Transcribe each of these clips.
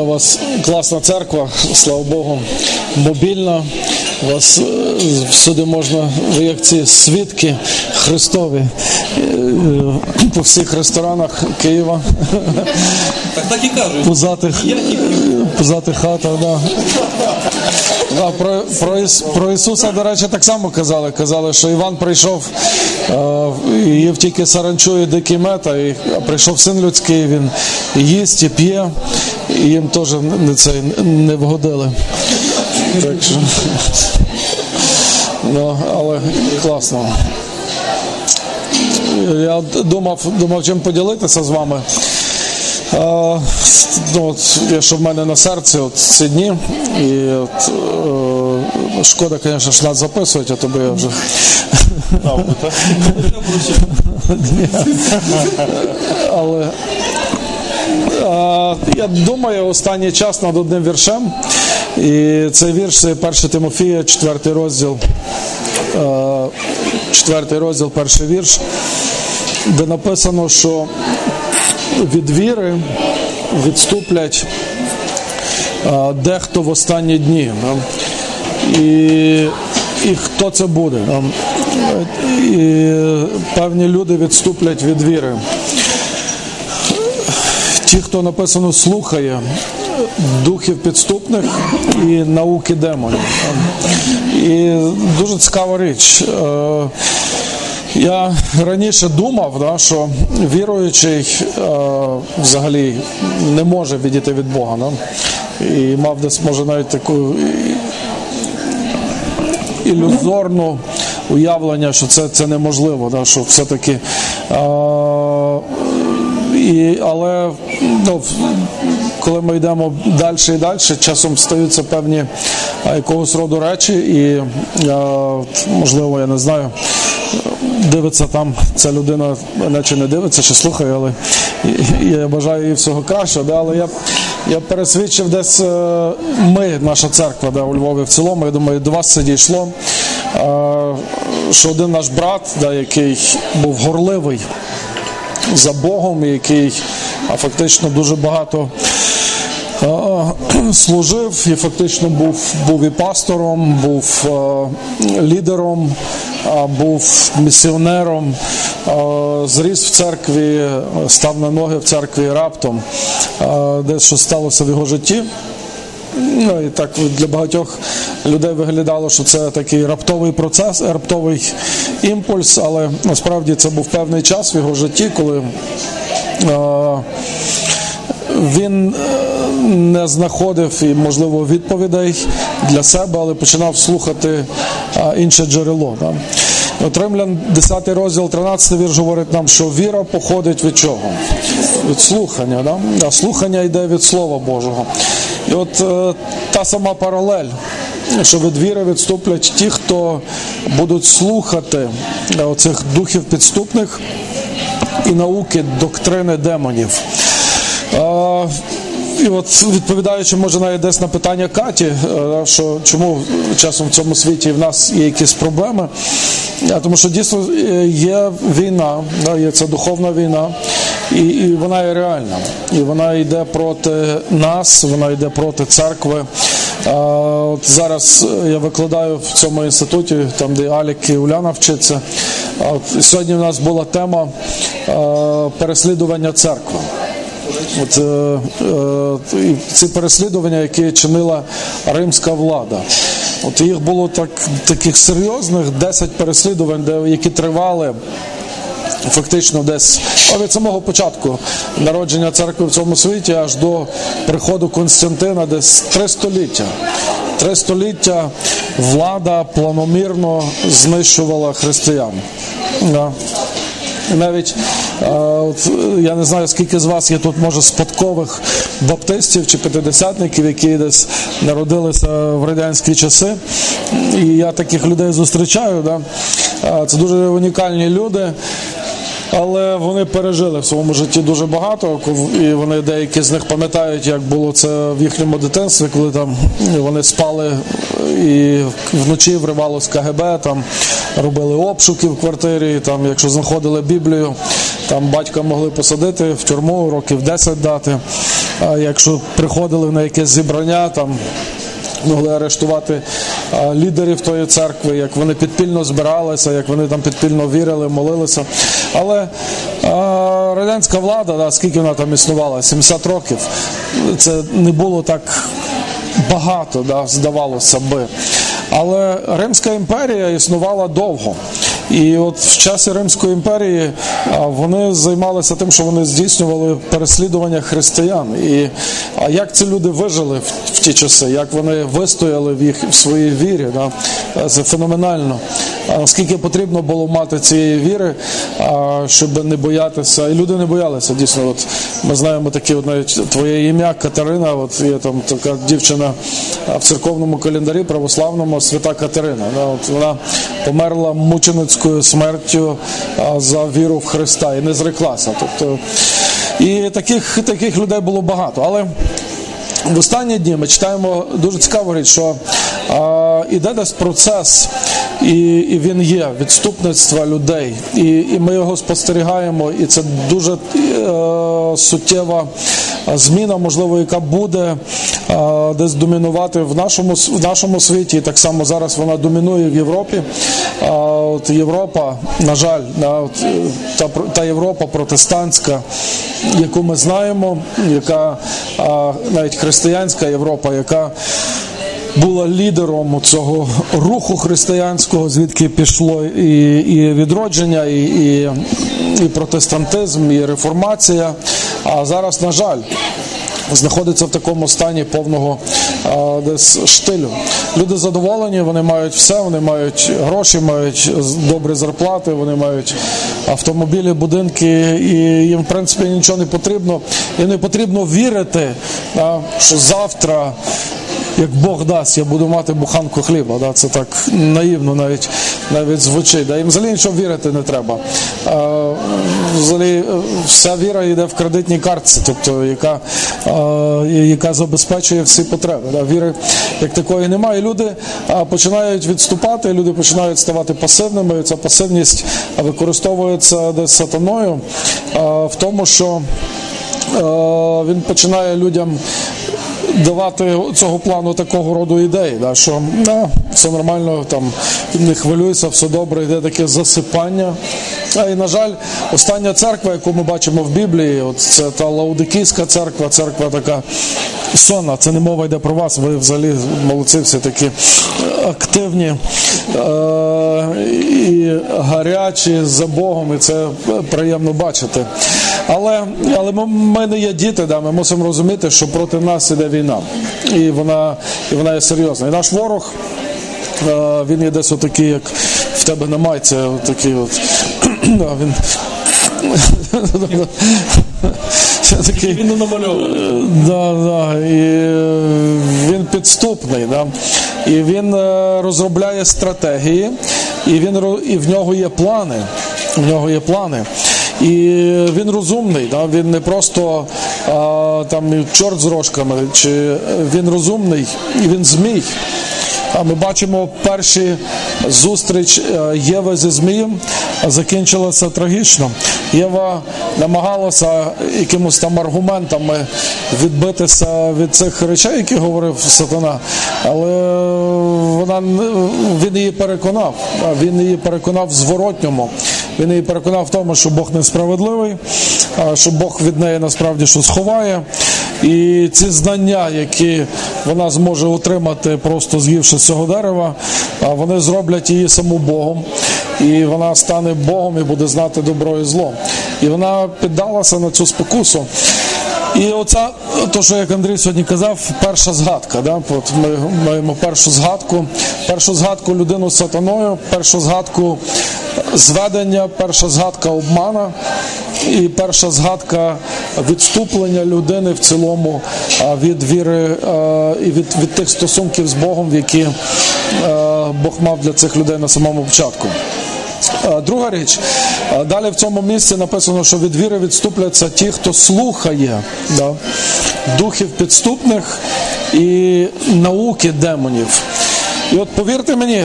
У вас класна церква, слава Богу, мобільна. У вас е, всюди можна, ви як ці свідки Христові е, е, по всіх ресторанах Києва, Так так і кажуть. пузатих, пузатих хатах. Да. Да, про, про, Іс- про Ісуса, до речі, так само казали. Казали, що Іван прийшов, е, їв тільки саранчу і дикі мета, і, прийшов син людський, він і їсть і п'є, і їм теж не, цей, не вгодили. Так що, ну, але класно. Я думав, думав, чим поділитися з вами. Ну, от, є, що в мене на серці от, ці дні. І от, е, шкода, звісно, ж нас записують, а то би я вже. Але я думаю останній час над одним віршем. І цей вірш це 1 Тимофія, 4 розділ. Четвертий розділ, перший вірш, де написано, що від віри відступлять дехто в останні дні. І, і хто це буде? І певні люди відступлять від віри. Ті, хто написано слухає духів підступних і науки демонів. І дуже цікава річ. Е, я раніше думав, да, що віруючий е, взагалі не може відійти від Бога. Да? І мав десь може навіть таку ілюзорну уявлення, що це, це неможливо, да, що все-таки. Е, і, але ну, коли ми йдемо далі і далі, часом стаються певні якогось роду речі, і можливо, я не знаю, дивиться там ця людина, наче не дивиться чи слухає, але я бажаю їй всього кращого. Да, але я, я пересвідчив десь е, ми, наша церква, да, у Львові в цілому, я думаю, до вас це дійшло. е, Що один наш брат, да, який був горливий за Богом, який а, фактично дуже багато служив і фактично був, був і пастором, був лідером, був місіонером, зріс в церкві, став на ноги в церкві раптом. де що сталося в його житті. Ну, і так для багатьох людей виглядало, що це такий раптовий процес, раптовий імпульс, але насправді це був певний час в його житті, коли е, він е, не знаходив і, можливо, відповідей для себе, але починав слухати е, інше джерело. Римлян, 10 розділ, 13 вірш говорить нам, що віра походить від чого? Від слухання. Да? А слухання йде від Слова Божого. І от е, та сама паралель, що від віри відступлять ті, хто будуть слухати е, оцих духів підступних і науки доктрини демонів. Е, і от відповідаючи, може навіть десь на питання Каті, е, що чому часом в цьому світі в нас є якісь проблеми, Е, тому що дійсно е, є війна, є це духовна війна, і, і вона є реальна. І вона йде проти нас, вона йде проти церкви. От зараз я викладаю в цьому інституті, там де Алік і Уляна вчиться. От сьогодні у нас була тема переслідування церкви. От, е, е, ці переслідування, які чинила римська влада. От їх було так, таких серйозних 10 переслідувань, де, які тривали фактично десь від самого початку народження церкви в цьому світі аж до приходу Константина, десь три століття. Три століття влада планомірно знищувала християн. Да. Навіть от, я не знаю, скільки з вас є тут, може, спадкових баптистів чи п'ятидесятників, які десь народилися в радянські часи. І я таких людей зустрічаю. Да? Це дуже унікальні люди. але вони пережили в своєму житті дуже багато. І вони деякі з них пам'ятають, як було це в їхньому дитинстві, коли там вони спали і вночі вривалось КГБ, там робили обшуки в квартирі. Там, якщо знаходили Біблію, там батька могли посадити в тюрму, років 10 дати. А якщо приходили на якесь зібрання, там могли арештувати лідерів тої церкви, як вони підпільно збиралися, як вони там підпільно вірили, молилися. Але радянська влада, да, скільки вона там існувала, 70 років, це не було так багато, да, здавалося би. Але Римська імперія існувала довго. І от в часі Римської імперії вони займалися тим, що вони здійснювали переслідування християн. І а як ці люди вижили в, в ті часи, як вони вистояли в їх в своїй вірі, да? це феноменально. Наскільки потрібно було мати цієї віри, щоб не боятися, і люди не боялися. Дійсно, от ми знаємо такі от навіть твоє ім'я Катерина. От є там така дівчина в церковному календарі православному свята Катерина. От вона померла мученицькою смертю за віру в Христа і не зреклася. Тобто і таких, таких людей було багато. Але в останні дні ми читаємо дуже цікаво річ, що а, іде десь процес, і і він є відступництва людей, і і ми його спостерігаємо, і це дуже е, суттєва зміна, можливо, яка буде е, десь домінувати в нашому в нашому світі. І так само зараз вона домінує в Європі. А от Європа, на жаль, от, та та Європа протестантська, яку ми знаємо, яка а, навіть християнська Європа, яка була лідером цього руху християнського, звідки пішло і і відродження, і, і, і протестантизм, і реформація. А зараз, на жаль, знаходиться в такому стані повного а, десь штилю. Люди задоволені, вони мають все, вони мають гроші, мають добрі зарплати, вони мають автомобілі, будинки, і їм в принципі нічого не потрібно. І не потрібно вірити, а, що завтра як Бог дасть, я буду мати буханку хліба. Да? Це так наївно навіть навіть звучить. Да? Їм взагалі нічого вірити не треба. А, Взагалі вся віра йде в кредитній картці, тобто яка а, яка забезпечує всі потреби. Да? Віри як такої немає. І люди починають відступати, люди починають ставати пасивними. Ця пасивність використовується десь сатаною а, в тому, що він починає людям давати цього плану такого роду ідеї, да, що да, все нормально, там не хвилюйся, все добре, йде таке засипання. А і, на жаль, остання церква, яку ми бачимо в Біблії, от це та Лаудикійська церква, церква така сонна. Це не мова йде про вас, ви взагалі молодці, всі такі активні е- і гарячі за Богом, і це приємно бачити. Але але ми, ми не є діти, да, ми мусимо розуміти, що проти нас іде війна. І вона і вона є серйозна. І наш ворог, е, він є десь отакий, як в тебе на майці, отакий от. він такий, Він намальований. Да, да, і Він підступний. Да? І він е, розробляє стратегії, і він і в нього є плани. В нього є плани. І він розумний, да? він не просто а, там чорт з рожками, чи він розумний і він змій. А ми бачимо перші зустріч е, Єви зі Змієм закінчилася трагічно. Єва намагалася якимось там аргументами відбитися від цих речей, які говорив сатана, але вона він її переконав. Він її переконав в зворотньому. Він її переконав в тому, що Бог несправедливий, що Бог від неї насправді що сховає. І ці знання, які вона зможе отримати, просто з'ївши цього дерева, вони зроблять її саму Богом. І вона стане Богом і буде знати добро і зло. І вона піддалася на цю спокусу. І оця, то, що як Андрій сьогодні казав, перша згадка. Да? От Ми маємо першу згадку, першу згадку людину з сатаною, першу згадку зведення, перша згадка обмана і перша згадка відступлення людини в цілому від віри і від, від тих стосунків з Богом, які Бог мав для цих людей на самому початку. Друга річ, далі в цьому місці написано, що від віри відступляться ті, хто слухає да, духів підступних і науки демонів. І от повірте мені,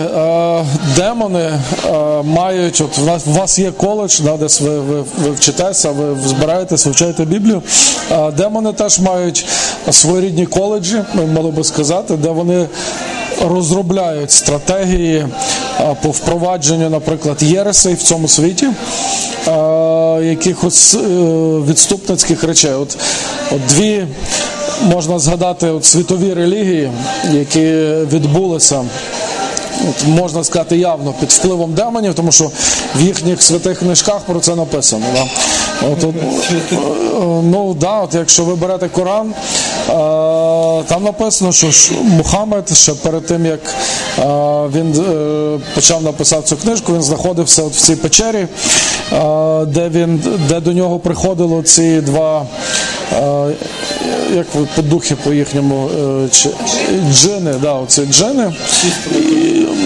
демони мають, от у вас є коледж, да, десь ви, ви, ви вчитеся, ви збираєтесь, вивчаєте Біблію. Демони теж мають своєрідні коледжі, ми мали би сказати, де вони розробляють стратегії по впровадженню, наприклад, єресей в цьому світі, якихось е, відступницьких речей. От, от дві можна згадати от світові релігії, які відбулися. От, можна сказати явно під впливом демонів, тому що в їхніх святих книжках про це написано. Да? От, от, да, от Якщо ви берете Коран, там написано, що Мухаммед ще перед тим, як він е, почав написати цю книжку, він знаходився от в цій печері, де він, де до нього приходило ці два як по духи по їхньому е, джини, да, оці джини.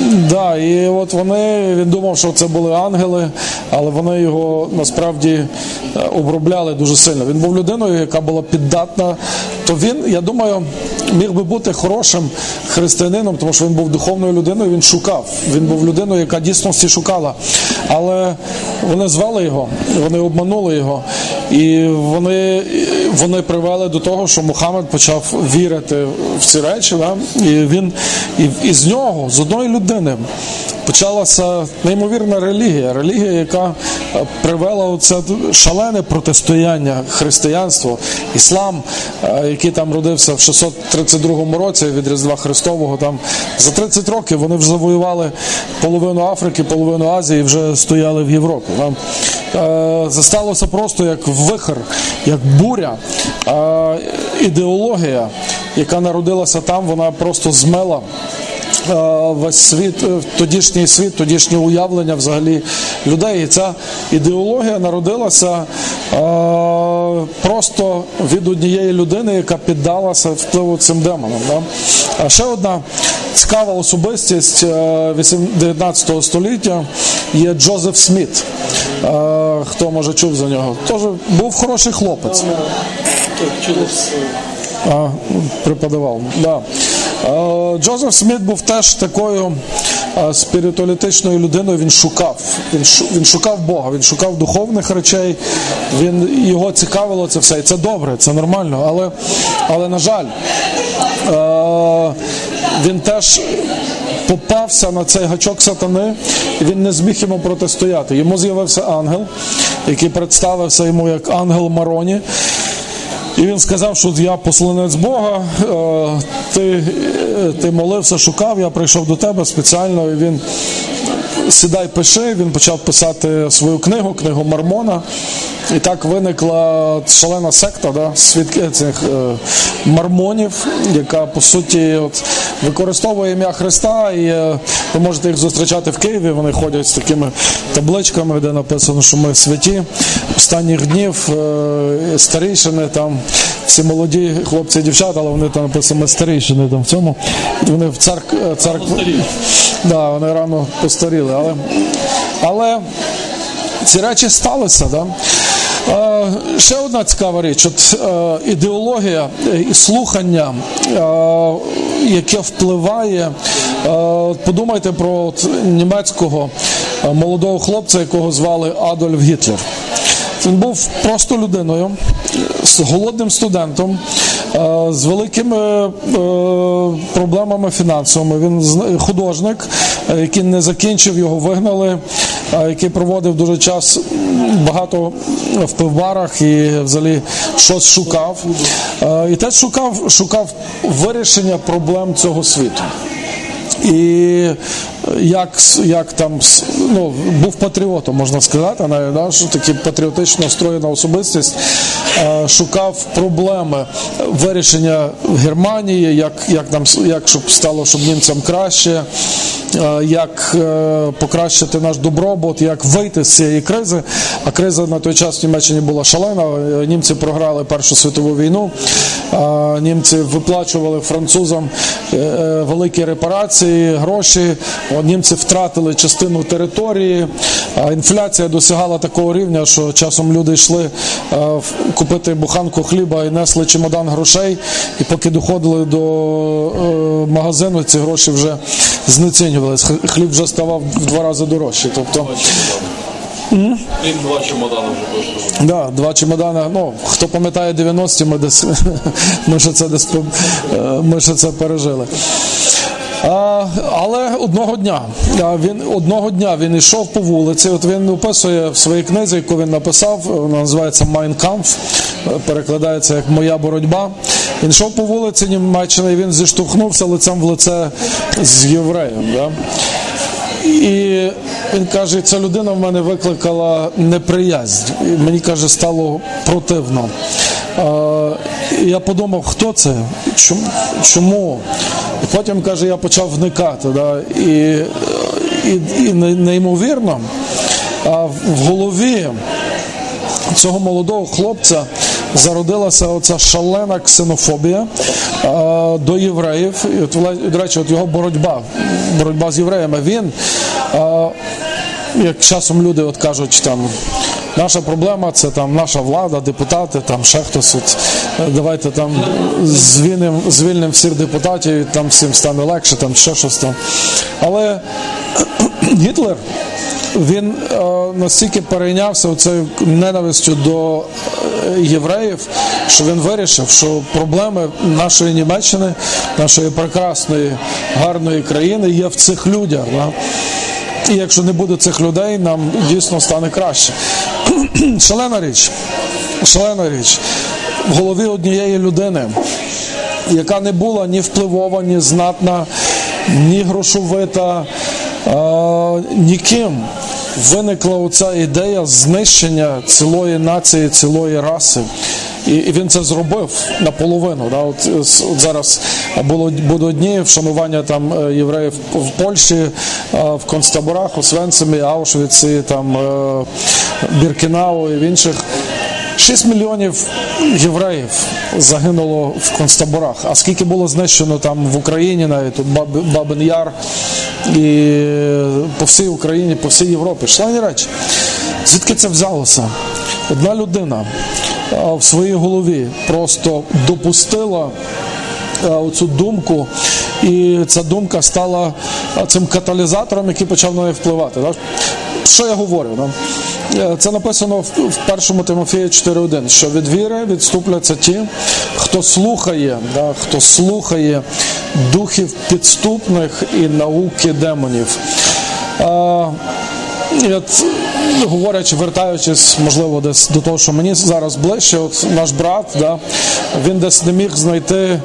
Да, і от вони, він думав, що це були ангели, але вони його насправді е, обробляли дуже сильно. Він був людиною, яка була піддатна. То він, я думаю, міг би бути хорошим християнином, тому що він був духовною людиною, він шукав. Він був людиною, яка дійсності шукала. Але вони звали його, вони обманули його, і вони вони привели до того, що Мухаммед почав вірити в ці речі. Да? І він і, і з нього, з одної людини, почалася неймовірна релігія, релігія, яка е, привела це шалене протистояння християнство, іслам, е, який там родився в 632 році від Різдва Христового. Там за 30 років вони вже завоювали половину Африки, половину Азії і вже стояли в Європі. Там е, це сталося просто як вихор, як буря. Ідеологія, яка народилася там, вона просто змела. Е, весь світ, е, тодішній світ, тодішнє уявлення взагалі людей. І ця ідеологія народилася е, просто від однієї людини, яка піддалася впливу цим демонам. Да? А ще одна цікава особистість 19 століття є Джозеф Сміт. Хто може чув за нього? Тож був хороший хлопець. А, преподавав. Да. Джозеф Сміт був теж такою спіритуалітичною людиною. Він шукав. Він шукав Бога, він шукав духовних речей. Він його цікавило це все. І це добре, це нормально. Але, але на жаль, він теж. Попався на цей гачок сатани, і він не зміг йому протистояти. Йому з'явився ангел, який представився йому як ангел Мароні. І він сказав, що я посланець Бога, е, ти ти молився, шукав, я прийшов до тебе спеціально. і Він сідай, пиши. Він почав писати свою книгу, книгу Мармона. І так виникла шалена секта да, свідки цих е, мармонів, яка по суті от, використовує ім'я Христа, і е, ви можете їх зустрічати в Києві. Вони ходять з такими табличками, де написано, що ми святі останніх днів, е, старішини там. Всі молоді хлопці і дівчата, але вони там написано старішини там в цьому. Вони в церк... Е, церкву. Да, вони рано постаріли. Але але ці речі сталися. Да? Ще одна цікава річ, от е, ідеологія і слухання, е, яке впливає. Е, подумайте про німецького молодого хлопця, якого звали Адольф Гітлер. Він був просто людиною, з голодним студентом, з великими проблемами фінансовими. Він художник, який не закінчив його, вигнали який проводив дуже час багато в пивбарах і взагалі щось шукав. І теж шукав, шукав вирішення проблем цього світу. І як як там ну, був патріотом, можна сказати, навіть, да, що такі патріотично настроєна особистість шукав проблеми вирішення Германії, як як нам як щоб стало, щоб німцям краще, як е, покращити наш добробут, як вийти з цієї кризи. А криза на той час в Німеччині була шалена. Німці програли Першу світову війну, німці виплачували французам е, е, великі репарації, гроші Німці втратили частину території, інфляція досягала такого рівня, що часом люди йшли купити буханку хліба і несли чемодан грошей, і поки доходили до магазину, ці гроші вже знецінювалися. Хліб вже ставав в два рази дорожче. Тобто Він два чемодани вже коштував. Да, два чемодани. Ну, хто пам'ятає 90-ті, ми десь ми ще це десь ми ще це пережили. Але одного дня він одного дня він йшов по вулиці. От він описує в своїй книзі, яку він написав, вона називається Mein Kampf, перекладається як Моя боротьба. Він йшов по вулиці Німеччини, і він зіштовхнувся лицем в лице з євреєм. Да? І він каже, ця людина в мене викликала неприязнь. І Мені каже, стало противно. Я подумав, хто це? Чому? Потім каже, я почав вникати. Да? І, і, і неймовірно, в голові цього молодого хлопця зародилася оця шалена ксенофобія до євреїв. І от, До речі, от його боротьба, боротьба з євреями. Він, як часом люди от кажуть, там. Наша проблема це там наша влада, депутати, там ще хтось. От, давайте там звільнимо звільним всіх депутатів, і там всім стане легше, там ще щось там. Але Гітлер він е, настільки перейнявся цією ненавистю до євреїв, що він вирішив, що проблеми нашої Німеччини, нашої прекрасної, гарної країни є в цих людях. Да? І якщо не буде цих людей, нам дійсно стане краще. Шалена річ, шалена річ в голові однієї людини, яка не була ні впливова, ні знатна, ні грошовита, а, ніким. Виникла оця ідея знищення цілої нації, цілої раси. І він це зробив наполовину. Да? От, от зараз було будуть дні вшанування там євреїв в Польщі, в концтаборах, у Свенцемі, Аушвіці, там Біркінау і в інших. 6 мільйонів євреїв загинуло в концтаборах. А скільки було знищено там в Україні, навіть тут Бабин Яр і по всій Україні, по всій Європі. Шлені речі. Звідки це взялося? Одна людина в своїй голові просто допустила оцю думку, і ця думка стала цим каталізатором, який почав на неї впливати. Що я говорю? Це написано в першому Тимофії 4.1, що від віри відступляться ті, хто слухає, хто слухає духів підступних і науки демонів. От, говорячи, вертаючись, можливо, десь до того, що мені зараз ближче, от наш брат, да, він десь не міг знайти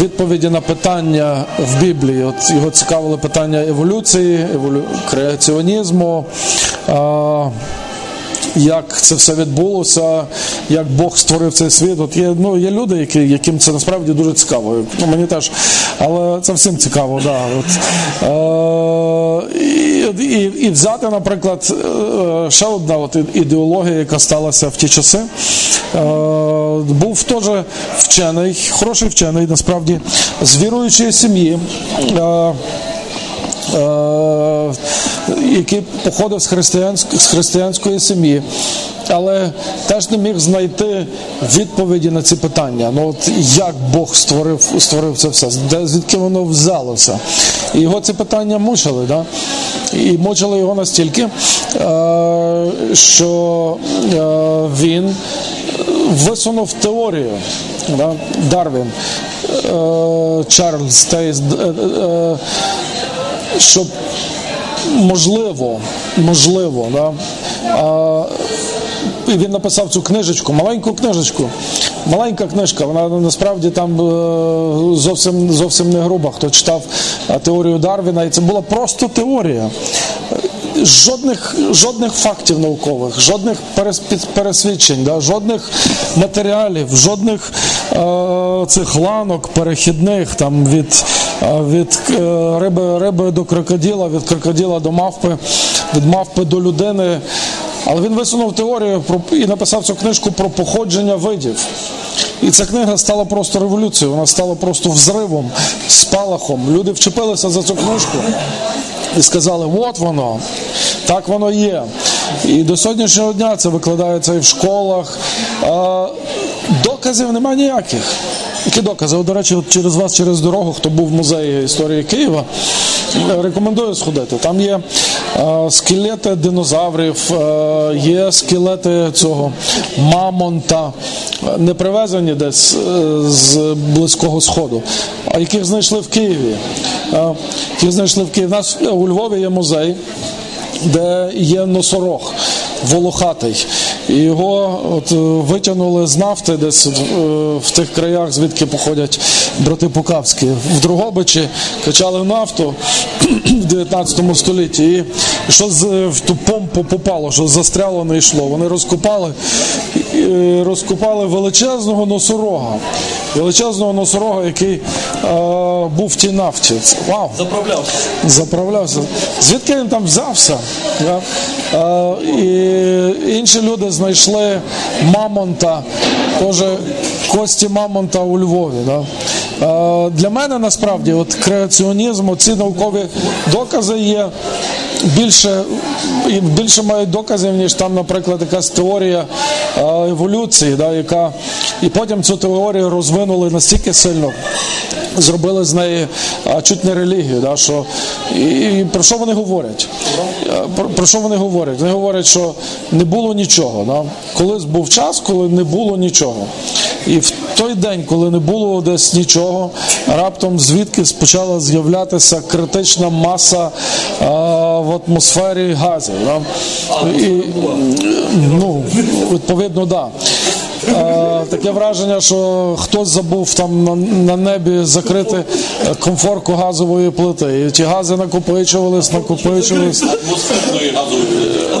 відповіді на питання в Біблії. От Його цікавили питання еволюції, еволю... креаціонізму. А, як це все відбулося, як Бог створив цей світ. От є ну, є люди, які, яким це насправді дуже цікаво. Ну, Мені теж, але це всім цікаво. Да. От, е, і, і, взяти, наприклад, е, ще одна от ідеологія, яка сталася в ті часи. Е, був теж вчений, хороший вчений, насправді, з віруючої сім'ї. Е, який походив з християнської, з християнської сім'ї, але теж не міг знайти відповіді на ці питання. Ну от як Бог створив створив це все, де звідки воно взялося? Його ці питання мучили, да? і мучили його настільки, е, що е, він висунув теорію. Да? Дарвін, Чарльз Тейс щоб можливо, можливо, да, а, і він написав цю книжечку, маленьку книжечку. Маленька книжка, вона насправді там е, зовсім зовсім не груба. Хто читав е, теорію Дарвіна, і це була просто теорія. Жодних жодних фактів наукових, жодних пересвідчень, да, жодних матеріалів, жодних е, цих ланок перехідних там від від е, риби, риби до крокодила, від крокодила до мавпи, від мавпи до людини. Але він висунув теорію і написав цю книжку про походження видів. І ця книга стала просто революцією, вона стала просто взривом, спалахом. Люди вчепилися за цю книжку. і сказали, от воно, так воно є. І до сьогоднішнього дня це викладається і в школах. Доказів немає ніяких. Які докази? До речі, от через вас, через дорогу, хто був в музеї історії Києва, рекомендую сходити. Там є е, скелети динозаврів, е, є скелети цього мамонта, е, не привезені десь е, з Близького Сходу, а яких знайшли в Києві. Е, Яких знайшли в Києві. У нас у Львові є музей де є носорог волохатий. І його от, е, витягнули з нафти десь е, в тих краях, звідки походять брати Пукавські. В Другобичі качали нафту в 19 столітті. І що в ту помпу попало, що застряло не йшло. Вони розкопали, розкопали величезного носорога. Величезного носорога, який е, був в тій нафті. Вау! Заправлявся. заправлявся. Звідки він там взявся? Да? Е, і інші люди знайшли мамонта, теж кості мамонта у Львові. Да? Для мене насправді от креаціонізм, ці наукові докази є більше, і більше мають доказів, ніж там, наприклад, якась теорія еволюції, да, яка і потім цю теорію розвинули настільки сильно, зробили з неї чуть не релігію. Да, що, і, і про що вони говорять? Про, про що вони говорять? Вони говорять, що не було нічого. Да? Колись був час, коли не було нічого. І в той день, коли не було десь нічого, раптом звідки почала з'являтися критична маса а, в атмосфері газів. Да? І, ну, відповідно, так. Да. Е, Таке враження, що хтось забув там на, небі закрити комфорку газової плити. І ті гази накопичувались, накопичувались.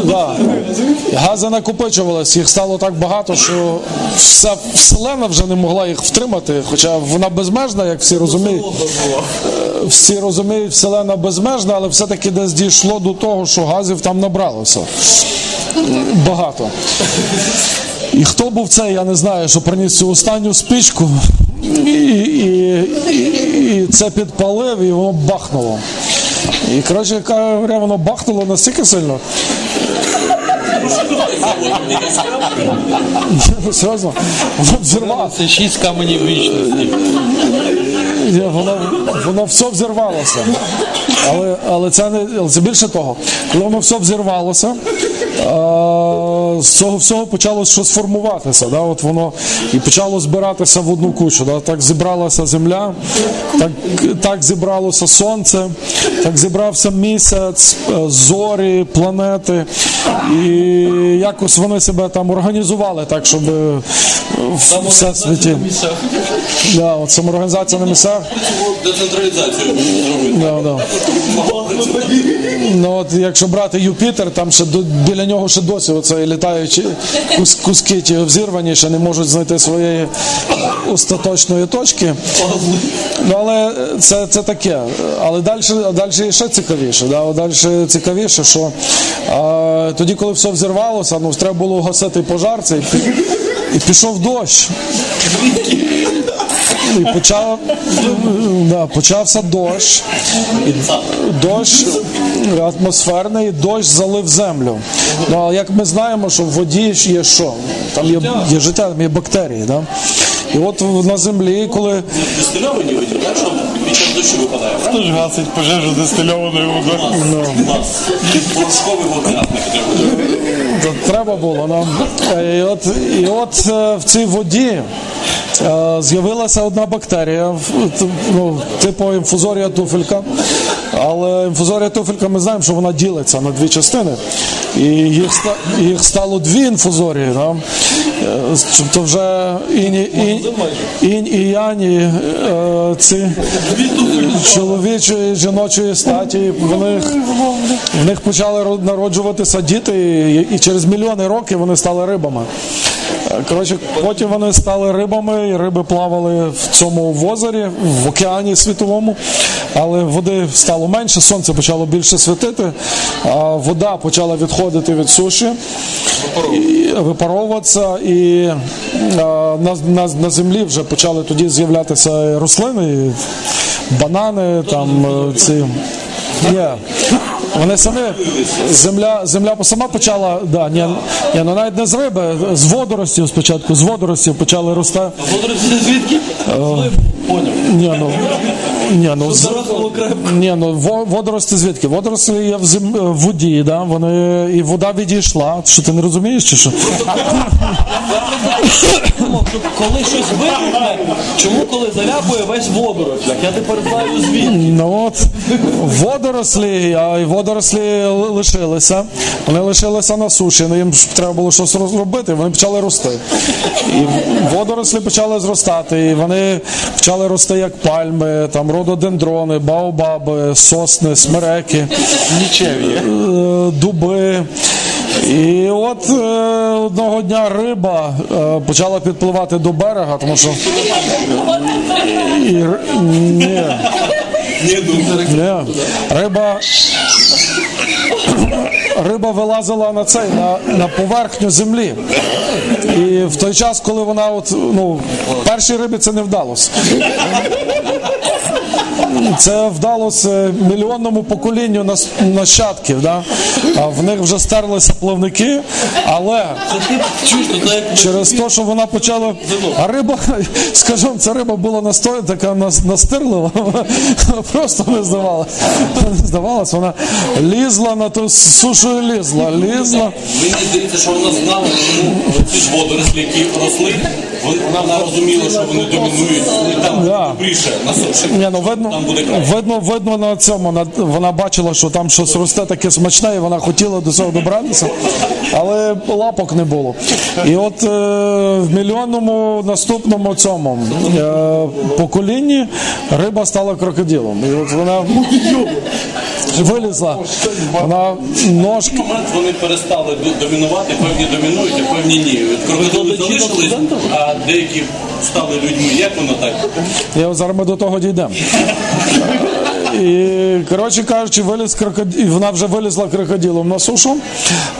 Да. Гази накопичувались, їх стало так багато, що вся вселена вже не могла їх втримати, хоча вона безмежна, як всі розуміють. Е, Всі розуміють, вселена безмежна, але все-таки десь дійшло до того, що газів там набралося. Багато. І хто був цей, я не знаю, що приніс цю останню спичку і, і, і, і це підпалив, і воно бахнуло. І коротше, яка говоря, воно бахнуло настільки сильно. Серйозно, воно взірвалося. Це шість каменів вічності. Воно, воно все взірвалося. Але, але це не це більше того. Коли воно все взірвалося, з цього всього почало щось формуватися. Да? От воно і почало збиратися в одну кучу. Да? Так зібралася земля, так, так зібралося сонце, так зібрався місяць, е, зорі, планети. І якось вони себе там організували так, щоб е, в всесвіті. Да, от самоорганізація на місцях. Децентралізацію. Да, да. Ну, от, якщо брати Юпітер, там ще до, біля нього ще досі оце літаючі кус, куски ті взірвані, ще не можуть знайти своєї остаточної точки. Ну, але це, це таке. Але далі, далі ще цікавіше. Да? Далі цікавіше, що а, тоді, коли все взірвалося, ну, треба було гасити пожар цей, і пішов дощ. І почав, да, почався дощ. І дощ атмосферний, дощ залив землю. Ну, а як ми знаємо, що в воді є що? Там є, є життя, там є бактерії. Да? І от на землі, коли Дистильовані воді, так, що під час дощу випадає. Хто ж гасить пожежу дистильованою водою? Нас. Порошковий вогнегасник треба. треба було нам. І от, і от е, в цій воді е, з'явилася одна бактерія, ну, типу інфузорія туфелька. Але інфузорія туфелька ми знаємо, що вона ділиться на дві частини. І їх, їх стало дві інфузорії. Да? Тобто вже інь, інь, інь і яні е, ці чоловічої жіночої статі, в них, в них почали ро- народжуватися діти, і, і через мільйони років вони стали рибами. Е, Коротше, потім вони стали рибами, і риби плавали в цьому озері, в океані світовому, але води стало менше, сонце почало більше світити, вода почала відходити від суші, випаровуватися, і на, на, на землі вже почали тоді з'являтися рослини, банани, там е, ці. Ні. вони самі земля, земля сама почала, да, ні, ні, ну навіть не з риби, з водоростів спочатку, з водоростів почали рости. Водорості звідки? Поняв. Ні, ну, ні, ну, з, ні, ну во- водорості звідки? Водорості є в, зем, в воді, да? вони, і вода відійшла. Що ти не розумієш чи що? Коли щось вибухне, чому коли заляпує весь водорослях? Я тепер знаю звідки. Ну от водорослі, а й водорослі лишилися. Вони лишилися на суші, ну їм треба було щось розробити, вони почали рости. І водорослі почали зростати, і вони почали рости як пальми, там рододендрони, баобаби, сосни, смереки, Нічеві. е, дуби. І от е, одного дня риба е, почала підпливати до берега, тому що і, ні, Ні, ні, риба. Риба вилазила на цей на, на поверхню землі. І в той час, коли вона от ну першій рибі це не вдалося. Це вдалося мільйонному поколінню нащадків. Да? А в них вже стерлися плавники, але через те, що вона почала. А риба, скажімо, ця риба була настою, така настирлива, просто не здавалася. Не здавалась, вона лізла на ту сушу і лізла, лізла. Мені здається, що вона знала, чому ці ж водорослі, які росли, вон- вона розуміла, що вони домінують, там добріше на суші. Ну видно, Там буде краще. видно, видно на цьому. на- Вона бачила, що там щось росте таке смачне, і вона хотіла до цього добратися, але лапок не було. І от е, в мільйонному наступному цьому е, поколінні риба стала крокодилом. І от вона вилізла, вона ножки. момент вони перестали домінувати, певні домінують, а певні ні. Крокодили залишились, а деякі стали людьми. Як воно так? Я зараз ми до того дійдемо. І, коротше кажучи, виліз крокод... і вона вже вилізла крокодилом на сушу.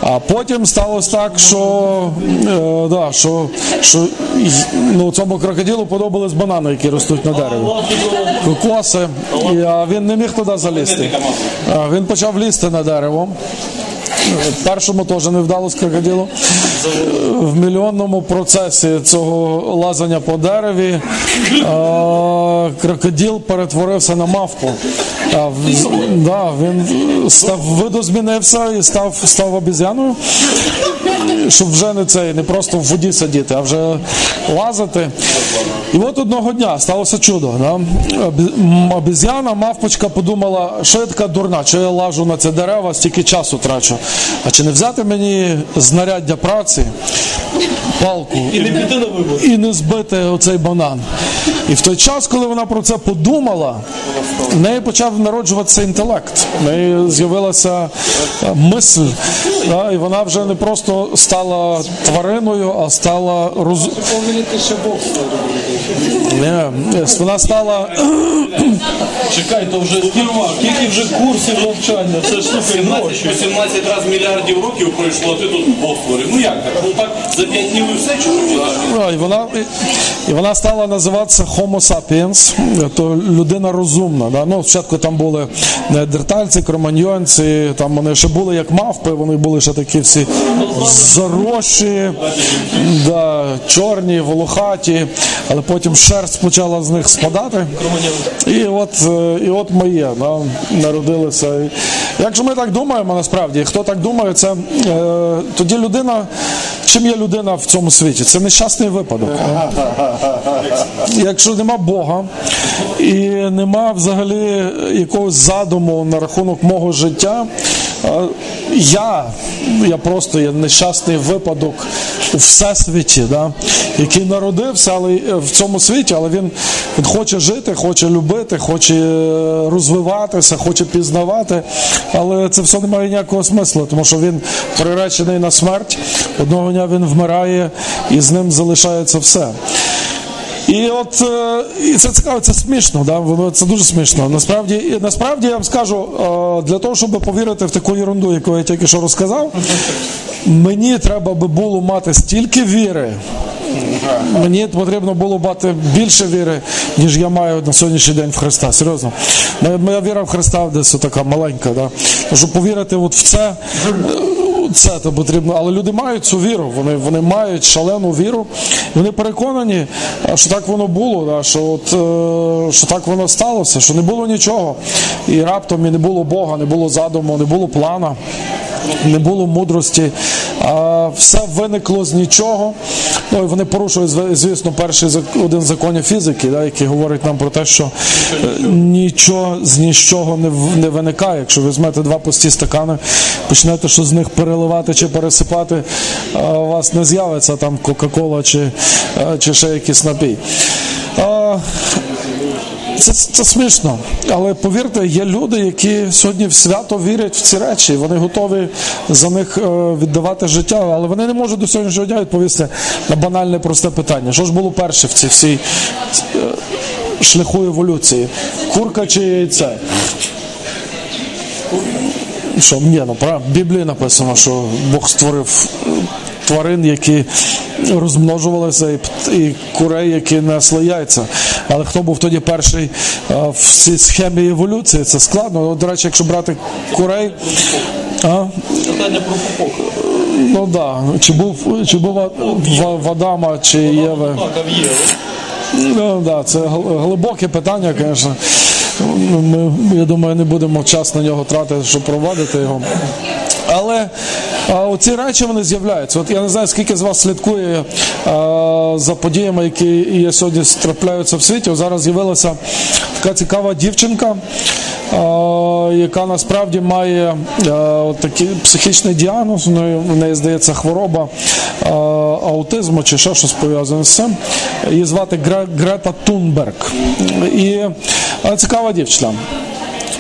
А потім сталося так, що, е, да, що, що ну, цьому крокодилу подобались банани, які ростуть на дереві. Кокоси. І, а він не міг туди залізти. А, він почав лізти на дерево. Першому теж не вдалося крокодилу. В мільйонному процесі цього лазання по дереві е, крокодил перетворився на мавпу. А, в- да, він став видозмінився і став, став обіз'яною, щоб вже не цей, не просто в воді сидіти, а вже лазити. І от одного дня сталося чудо. Да? Обіз'яна, мавпочка подумала, що я така дурна, що я лажу на ці дерева, стільки часу трачу. А чи не взяти мені знаряддя праці, палку І не піти на вибор. і не збити оцей банан. І в той час, коли вона про це подумала, в неї почав народжуватися інтелект. В неї з'явилася е, мисль. Да, і вона вже не просто стала твариною, а стала роз... Ні, вона стала Чекай, то вже скільки, скільки вже курсів навчання? Це ж слухай 17, 18 разів мільярдів років пройшло, а ти тут Бог створив. Ну як так? Ну так за 5 днів і все чи? Ну, і вона, і вона стала називатися Homo sapiens, то людина розумна. Да? Ну, спочатку там були неандертальці, кроманьйонці, там вони ще були як мавпи, вони були ще такі всі заросші, да, чорні, волохаті, але потім шерсть почала з них спадати. І от, е, і от ми є, да, народилися. Якщо ми так думаємо, насправді, хто так думає, це е, тоді людина. Чим є людина в цьому світі? Це нещасний випадок. Якщо нема Бога і нема взагалі якогось задуму на рахунок мого життя, е, я, я просто є нещасний випадок у всесвіті, да, який народився але е, в цьому світі, але він, він хоче жити, хоче любити, хоче е, розвиватися, хоче пізнавати. Але це все не має ніякого смислу, тому що він приречений на смерть. Одного дня він вмирає і з ним залишається все. І от е, і це цікаво, це смішно, да? це дуже смішно. Насправді, насправді я вам скажу, е, для того, щоб повірити в таку ерунду, яку я тільки що розказав, мені треба би було мати стільки віри Мені потрібно було мати більше віри, ніж я маю на сьогоднішній день в Христа. Серйозно. Моя віра в Христа десь така маленька. Да? Щоб повірити от в це, це то потрібно. Але люди мають цю віру, вони вони мають шалену віру. Вони переконані, що так воно було, да? що от, е, що так воно сталося, що не було нічого. І раптом і не було Бога, не було задуму, не було плана. Не було мудрості, а все виникло з нічого. Ну і вони порушують, звісно, перший один з законів фізики, да, який говорить нам про те, що е, нічого з нічого не виникає. Якщо візьмете два пусті стакани, почнете що з них переливати чи пересипати, у вас не з'явиться там Кока-Кола чи, е, чи ще якийсь напій. Це це смішно, але повірте, є люди, які сьогодні в свято вірять в ці речі. Вони готові за них е, віддавати життя, але вони не можуть до сьогоднішнього дня відповісти на банальне просте питання. Що ж було перше в цій всій е, шляху еволюції? Курка чи яйце? Що ні, ну в Біблії написано, що Бог створив тварин, які розмножувалися, і і курей, які несли яйця. Але хто був тоді перший в цій схемі еволюції? Це складно. До речі, якщо брати курей. А? Питання про пупок. Ну так. Да. Чи був чи був в Адама, чи Єви? Ну, да, це глибоке питання, звісно. Ми, я думаю, не будемо час на нього тратити, щоб проводити його. Але оці речі вони з'являються. От я не знаю, скільки з вас слідкує а, за подіями, які є сьогодні трапляються в світі. Зараз з'явилася така цікава дівчинка. Яка насправді має а, такий психічний діагноз, в неї здається хвороба а, аутизму чи ще щось пов'язане з цим. Її звати Грета Тунберг. І а, цікава дівчина.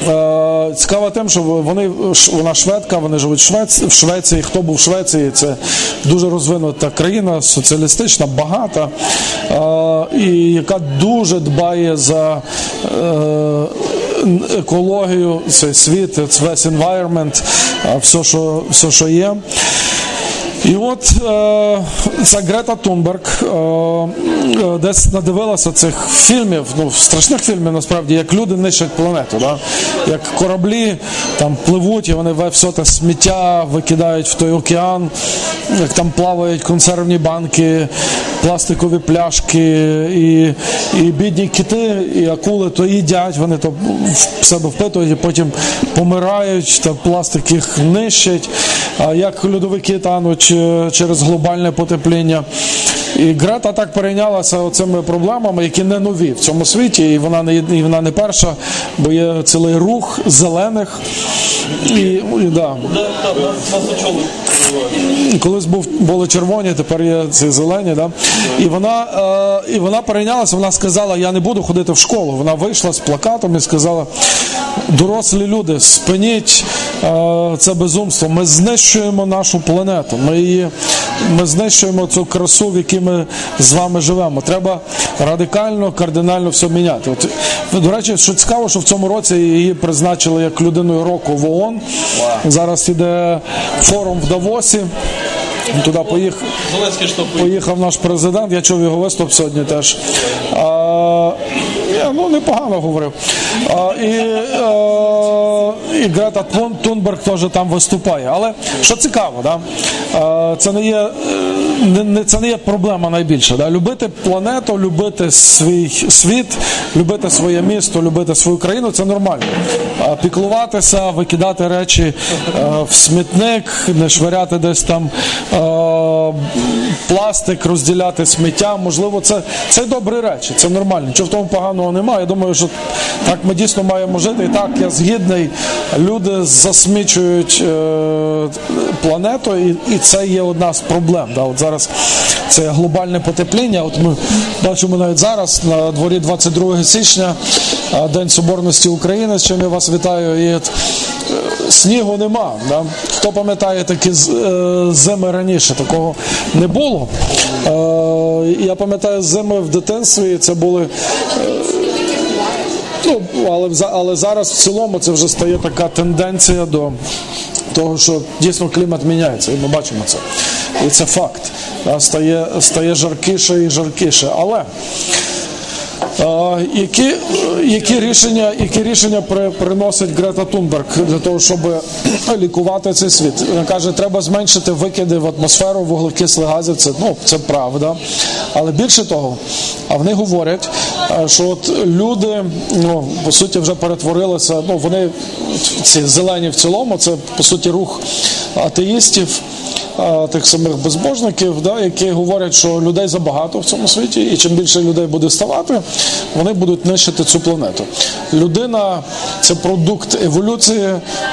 Е, цікаво тим, що вони вона шведка, вони живуть в Швеції. Хто був в Швеції? Це дуже розвинута країна, соціалістична, багата, е, і яка дуже дбає за е, екологію, цей світ, весь environment, все, що, все, що є. І от е, ця Грета Тунберг е, е, десь надивилася цих фільмів, ну страшних фільмів насправді, як люди нищать планету, да? як кораблі там пливуть і вони все те сміття викидають в той океан, як там плавають консервні банки, пластикові пляшки, і і бідні кити, і акули то їдять, вони то в себе впитують і потім помирають, та пластик їх нищить. А як льодовики тануть через глобальне потепління. І Грета так перейнялася цими проблемами, які не нові в цьому світі, і вона не і вона не перша, бо є цілий рух зелених. І, і да. Колись був були червоні, тепер є ці зелені. Да? І вона е, і вона перейнялася, вона сказала, я не буду ходити в школу. Вона вийшла з плакатом і сказала: дорослі люди, спиніть е, це безумство. Ми знищуємо нашу планету. Ми її ми знищуємо цю красу, в якій ми з вами живемо. Треба радикально, кардинально все міняти. От, До речі, що цікаво, що в цьому році її призначили як людиною року в ООН. Зараз іде форум в Давосі. Туди поїхав, поїхав наш президент, я чув його виступ сьогодні теж. Ну, непогано говорив. А, і, і Грета Тунберг теж там виступає. Але що цікаво, да? а, це не є не, це не є проблема найбільша. Да? Любити планету, любити свій світ, любити своє місто, любити свою країну це нормально. А, піклуватися, викидати речі а, в смітник, не швиряти десь там пластик, розділяти сміття. Можливо, це це добрі речі, це нормально. Нічого в тому поганого немає. Я думаю, що так ми дійсно маємо жити. І так, я згідний. Люди засмічують е, планету, і і це є одна з проблем. Да? От Зараз це глобальне потепління. От Ми бачимо навіть зараз на дворі 22 січня, День Соборності України, з чим я вас вітаю. І е, Снігу нема. Да? Хто пам'ятає такі е, зими раніше, такого не було. Е, я пам'ятаю зими в дитинстві, це були. Ну, але але зараз в цілому це вже стає така тенденція до того, що дійсно клімат міняється, і ми бачимо це. І це факт. стає, стає жаркіше і жаркіше. Але які, які рішення, які рішення при, приносить Грета Тунберг для того, щоб лікувати цей світ? Вона каже, треба зменшити викиди в атмосферу вуглекислих газів. Це ну це правда. Але більше того, а вони говорять, що от люди, ну по суті, вже перетворилися. Ну вони ці зелені в цілому, це по суті рух атеїстів тих самих безбожників, да, які говорять, що людей забагато в цьому світі, і чим більше людей буде ставати, вони будуть нищити цю планету. Людина це продукт еволюції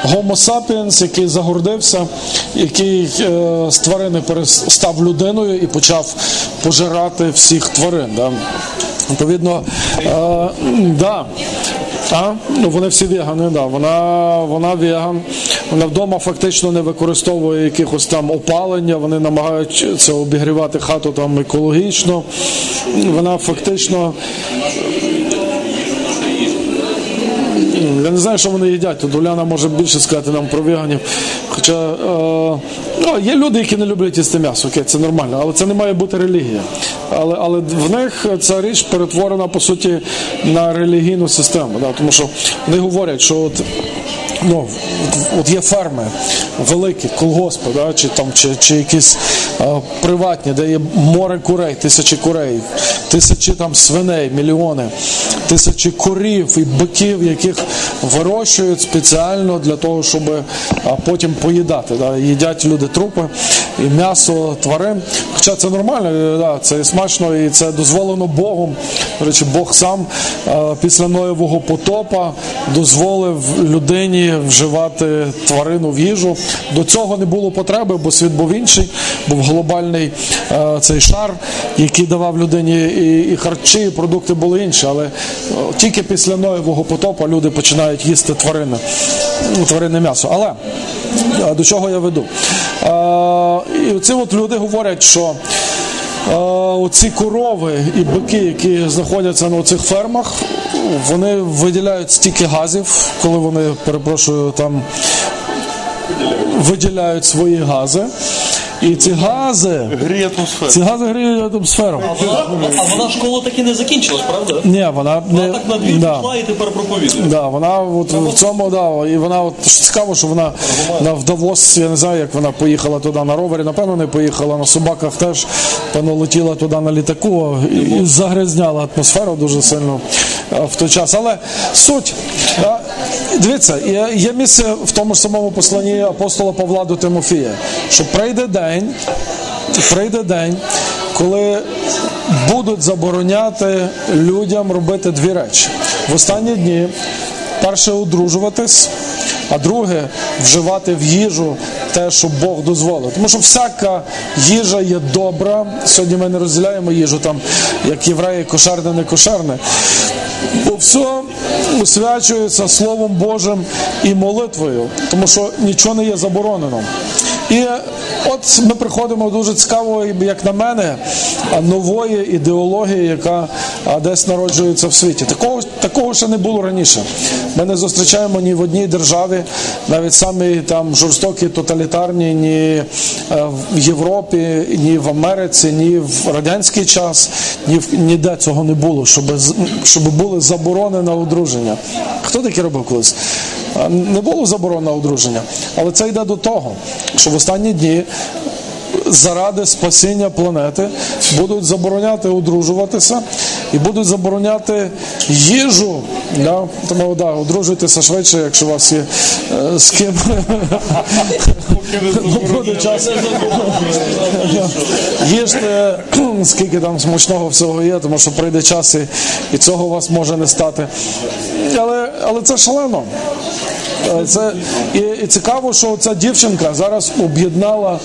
Homo sapiens, який загордився, який е, з тварини перестав людиною і почав пожирати всіх тварин. Да. Відповідно, е, да. А? Ну, вони всі вегани, да. Вона вона веган, вона вдома фактично не використовує якихось там опалення, вони намагаються обігрівати хату там екологічно. Вона фактично. Я не знаю, що вони їдять. Тут Уляна може більше сказати нам про веганів. Хоча е, ну, є люди, які не люблять їсти м'ясо, окей, це нормально, але це не має бути релігія. Але але в них ця річ перетворена по суті на релігійну систему. Да? Тому що вони говорять, що от ну, от є ферми великі, колгоспи, да, чи там чи, чи якісь а, приватні, де є море курей, тисячі курей, тисячі там свиней, мільйони, тисячі корів і биків, яких вирощують спеціально для того, щоб а, потім поїдати. Да. Їдять люди трупи і м'ясо тварин. Хоча це нормально, да, це смачно і це дозволено Богом. Речі, Бог сам а, після Ноєвого потопа дозволив людині вживати тварину в їжу. До цього не було потреби, бо світ був інший, був глобальний е, цей шар, який давав людині і, харчі, і продукти були інші. Але е, тільки після Ноєвого потопа люди починають їсти тварини, ну, тваринне м'ясо. Але е, до чого я веду? І ці от люди говорять, що Оці корови і бики, які знаходяться на цих фермах, вони виділяють стільки газів, коли вони перепрошую там виділяють свої гази. І ці гази Гріє атмосферу. Ці гази гріють атмосферу. А вона, а вона школа таки не закінчилась, правда? Ні, вона не так на двір да. пішла і тепер проповідує. Да, вона от в цьому, да, і вона от що цікаво, що вона на в Давос, я не знаю, як вона поїхала туди на ровері, напевно, не поїхала на собаках теж, певно, летіла туди на літаку і, і загрязняла атмосферу дуже сильно в той час. Але суть, дивіться, є, є місце в тому ж самому посланні апостола Павла до Тимофія, що прийде день, прийде день, коли будуть забороняти людям робити дві речі. В останні дні перше одружуватись, а друге вживати в їжу те, що Бог дозволив. Тому що всяка їжа є добра. Сьогодні ми не розділяємо їжу там, як євреї, кошерне, не кошерне. Бо все освячується Словом Божим і молитвою, тому що нічого не є заборонено. І от ми приходимо до дуже цікавого, як на мене, нової ідеології, яка десь народжується в світі. Такого такого ще не було раніше. Ми не зустрічаємо ні в одній державі, навіть самі там жорстокі, тоталітарні, ні в Європі, ні в Америці, ні в радянський час, ні в ніде цього не було, щоб щоб були заборони на одруження. Хто таке робив колись? Не було заборон одруження, але це йде до того, що в останні дні. Заради спасіння планети будуть забороняти одружуватися і будуть забороняти їжу. Да? Тому да, одружуйтеся швидше, якщо у вас є е, з ким буде час. Їжте, скільки там смачного всього є, тому що прийде час і, і цього у вас може не стати. Але, але це шалено. Це і, і цікаво, що ця дівчинка зараз об'єднала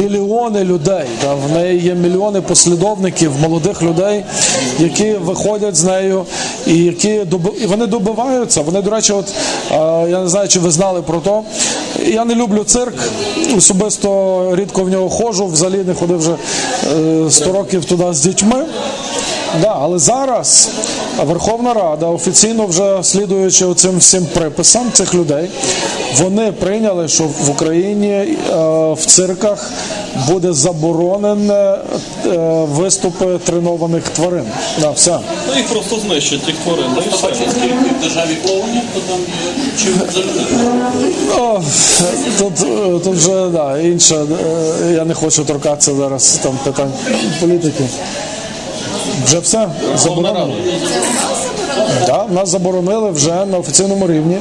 мільйони людей. Та в неї є мільйони послідовників, молодих людей, які виходять з нею, і які і вони добиваються. Вони, до речі, от я не знаю, чи ви знали про то. Я не люблю цирк, особисто рідко в нього ходжу, взагалі не ходив вже 100 років туди з дітьми. Да, але зараз Верховна Рада офіційно вже слідуючи цим всім приписам цих людей, вони прийняли, що в Україні е, в цирках буде заборонене е, виступи тренованих тварин. Да, все. Ну їх просто знищать, тих тварин. Ну, і все. в державі клоунів, то там. О, тут, е, тут вже да, інше. Я не хочу торкатися зараз там питань політики. Вже все заборонено. Да, нас заборонили вже на офіційному рівні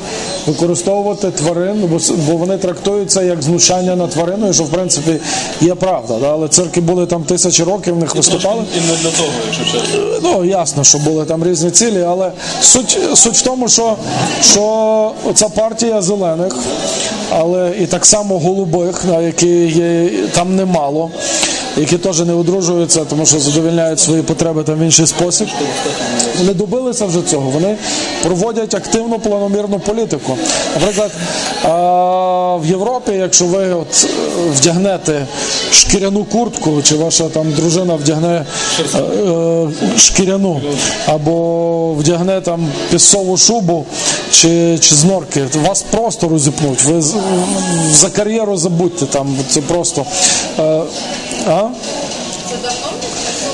використовувати тварин, бо, бо вони трактуються як знущання над твариною, що в принципі є правда. Да? Але цирки були там тисячі років, в них виступали. І не для того, якщо чесно. Ну, ясно, що були там різні цілі, але суть, суть в тому, що, що ця партія зелених, але і так само голубих, да, які є там немало, які теж не одружуються, тому що задовільняють свої потреби там в інший спосіб. Вони добилися вже цього. Вони проводять активну планомірну політику. Наприклад, в Європі, якщо ви от е, вдягнете шкіряну куртку, чи ваша там дружина вдягне е, е, шкіряну, або вдягне там пісову шубу чи, чи знорки, вас просто розіпнуть. Ви за кар'єру забудьте там. Це просто. А?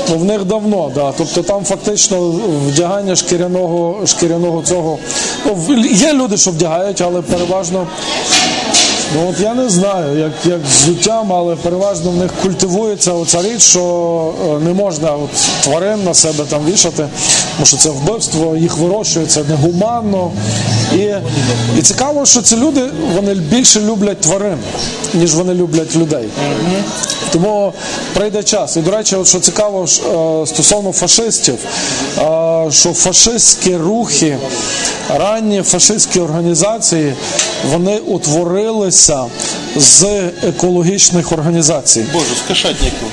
Ну, в них давно, да. Тобто там фактично вдягання шкіряного, шкіряного цього. Ну, є люди, що вдягають, але переважно. Ну от я не знаю, як, як взуттям, але переважно в них культивується оця річ, що е, не можна от, тварин на себе там вішати, тому що це вбивство, їх вирощують, це негуманно. І, і цікаво, що ці люди вони більше люблять тварин, ніж вони люблять людей. Тому прийде час. І до речі, от що цікаво е, стосовно фашистів, е, що фашистські рухи, ранні фашистські організації, вони утворилися з екологічних організацій. Боже, з кошатників.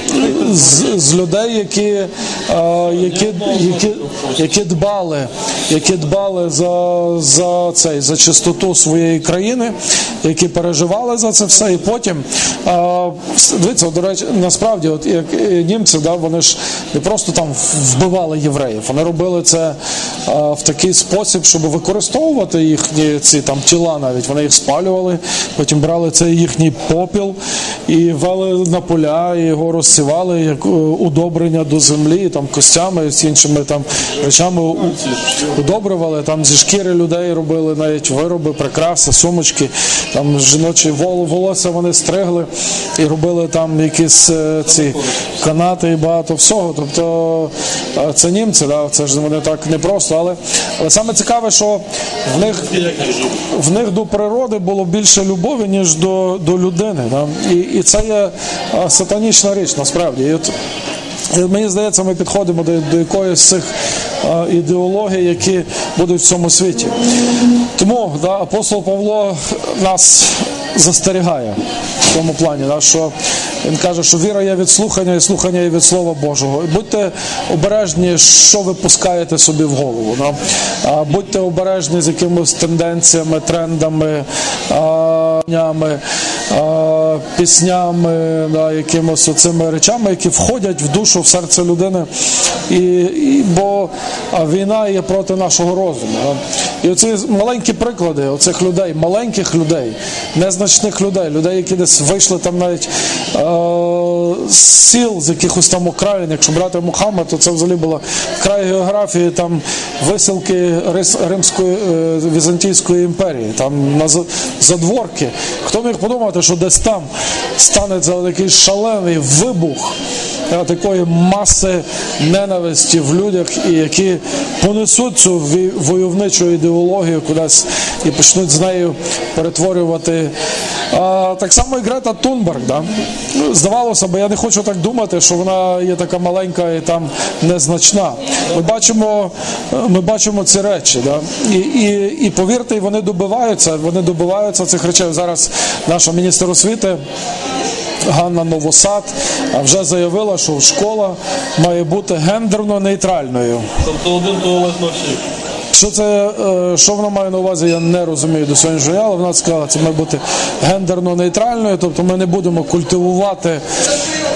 З, з людей, які, е, які, які, які дбали, які дбали за, за цей за чистоту своєї країни, які переживали за це все, і потім е, дивіться, до речі, насправді, от як е, німці, да, вони ж не просто там вбивали євреїв, вони робили це е, в такий спосіб, щоб використовувати їхні ці там тіла, навіть вони їх спалювали, потім брали цей їхній попіл і вели на поля, і його розсівали як е, удобрення до землі, там костями з іншими там речами удобрювали. Там зі шкіри людей робили навіть вироби, прикраси, сумочки, там жіночі волосся вони стригли і робили там якісь е, ці канати і багато всього. Тобто це німці, да, це ж вони так не просто. Але, але саме цікаве, що в них в них до природи було більше любові, ніж до, до людини. Да? І, і це є сатанічна річ насправді. І от, і мені здається, ми підходимо до, до якоїсь з цих а, ідеологій, які будуть в цьому світі. Тому да, апостол Павло нас застерігає в цьому плані, да, що він каже, що віра є від слухання і слухання є від Слова Божого. І будьте обережні, що ви пускаєте собі в голову. Да? А, будьте обережні з якимись тенденціями, трендами, а, нями, а, піснями, да, якимось оцими речами, які входять в душу, в серце людини. І, і, бо війна є проти нашого розуму. Да? І оці маленькі приклади оцих людей, маленьких людей, незначних людей, людей, які десь вийшли там навіть сіл, з якихось там окраїн, якщо брати Мухаммед, то це взагалі була край географії, там висилки Римської е, Візантійської імперії, там на задворки. Хто міг подумати, що десь там станеться такий шалений вибух е, такої маси ненависті в людях, і які понесуть цю войовничу ідеологію кудись і почнуть з нею перетворювати. Так само і Грета Тунберг. Да? Здавалося б, я не хочу так думати, що вона є така маленька і там незначна. Ми бачимо, ми бачимо ці речі. Да? І, і, і повірте, вони добиваються, вони добиваються цих речей. Зараз наша міністр освіти. Ганна Новосад вже заявила, що школа має бути гендерно нейтральною. Тобто один туалет на всіх. Що це, е, що вона має на увазі, я не розумію до сьогоднішнього дня, але вона сказала, це має бути гендерно нейтральною, тобто ми не будемо культивувати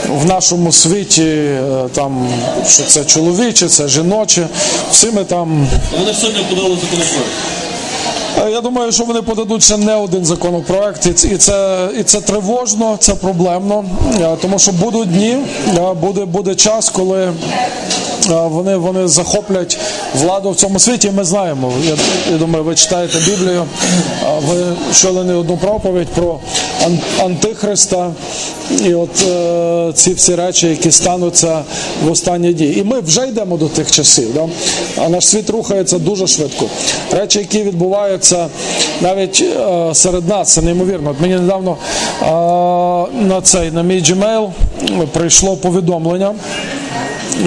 в нашому світі, е, там, що це чоловіче, це жіноче. Всі ми там Вони сьогодні подали законопроект. Е, Я думаю, що вони подадуть ще не один законопроект, і це, і це тривожно, це проблемно, тому що будуть дні, буде, буде час, коли вони, вони захоплять владу в цьому світі. Ми знаємо. Я, я думаю, ви читаєте Біблію, ви чули не одну проповідь про антихриста. І от е, ці всі речі, які стануться в останні дні. І ми вже йдемо до тих часів. Да? А наш світ рухається дуже швидко. Речі, які відбуваються навіть е, серед нас, це неймовірно. От мені недавно е, на цей на мій Gmail прийшло повідомлення.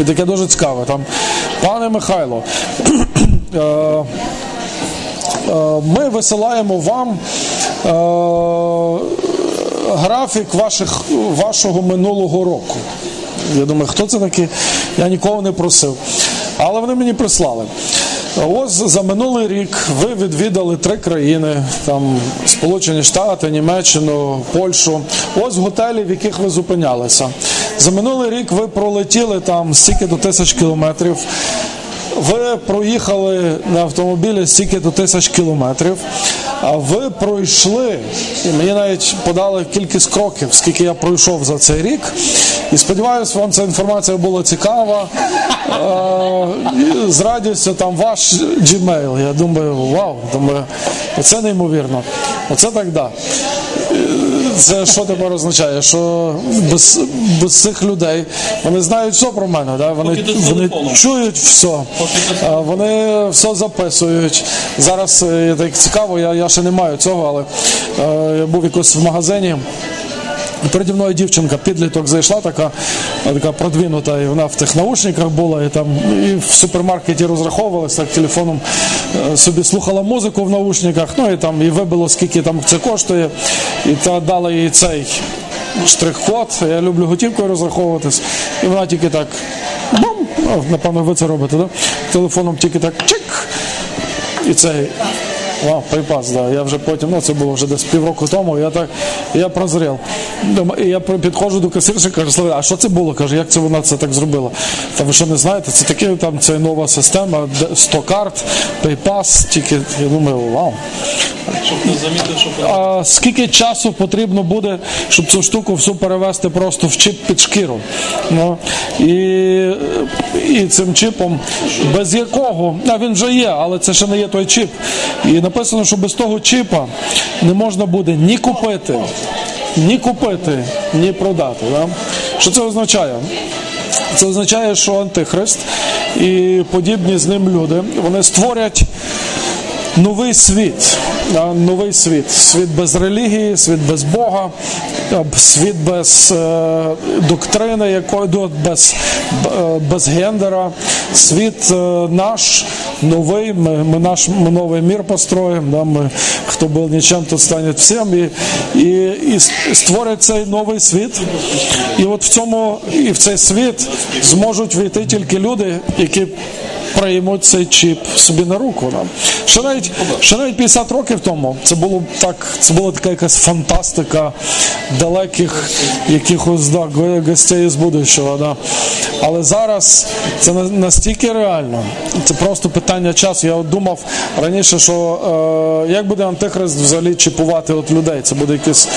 І таке дуже цікаве. Там, пане Михайло, е, е, ми висилаємо вам е, графік ваших, вашого минулого року. Я думаю, хто це такий? Я нікого не просив. Але вони мені прислали. Ось за минулий рік ви відвідали три країни: там Сполучені Штати, Німеччину, Польщу. Ось готелі, в яких ви зупинялися. За минулий рік ви пролетіли там стільки до тисяч кілометрів. Ви проїхали на автомобілі стільки до тисяч кілометрів, а ви пройшли, і мені навіть подали кількість кроків, скільки я пройшов за цей рік. І сподіваюся, вам ця інформація була цікава. Е, З радістю там ваш Gmail. Я думаю, вау, думаю, оце неймовірно. Оце так да. Це що тепер означає? Що без, без цих людей вони знають все про мене, да? вони, вони чують все, вони все записують. Зараз Я так цікаво, я, я ще не маю цього, але е, я був якось в магазині. Переді мною дівчинка підліток зайшла, така, така продвинута, і вона в тих наушниках була, і там і в супермаркеті розраховувалася так телефоном, е, собі слухала музику в наушниках, ну і там і вибило, скільки там це коштує, і та дала їй цей штрих-код. Я люблю готівкою розраховуватись, і вона тільки так бум, напевно, ви це робите, да? телефоном тільки так чик. І цей Вау, припас, да. Я вже потім, ну це було вже десь півроку тому, я так, я прозрів. І я підходжу до касирши, кажу, Слава, а що це було? Каже, як це вона це так зробила? Та ви що не знаєте, це таке там це нова система, де 100 карт, PayPass, тільки я думаю, вау. Щоб не замітив, що А скільки часу потрібно буде, щоб цю штуку всю перевести просто в чіп під шкіру? Ну, і, і цим чіпом, без якого, а він вже є, але це ще не є той чіп. І написано, що без того чіпа не можна буде ні купити, ні купити, ні продати. Да? Що це означає? Це означає, що Антихрист і подібні з ним люди вони створять новий світ. Новий світ. Світ без релігії, світ без Бога, світ без е, доктрини, якої без, е, без гендера, світ е, наш новий. Ми, ми наш ми новий мір построїмо. Да? Ми, хто був нічим, тот стане всім. І, і, і створять цей новий світ. І от в цьому і в цей світ зможуть війти тільки люди, які приймуть цей чіп собі на руку. Да. Ще навіть ще навіть 50 років тому це було так, це була така якась фантастика далеких якихось да, гостей з будущого. Да. Але зараз це настільки реально, це просто питання часу. Я от думав раніше, що е, як буде антихрист взагалі чіпувати от людей? Це буде якась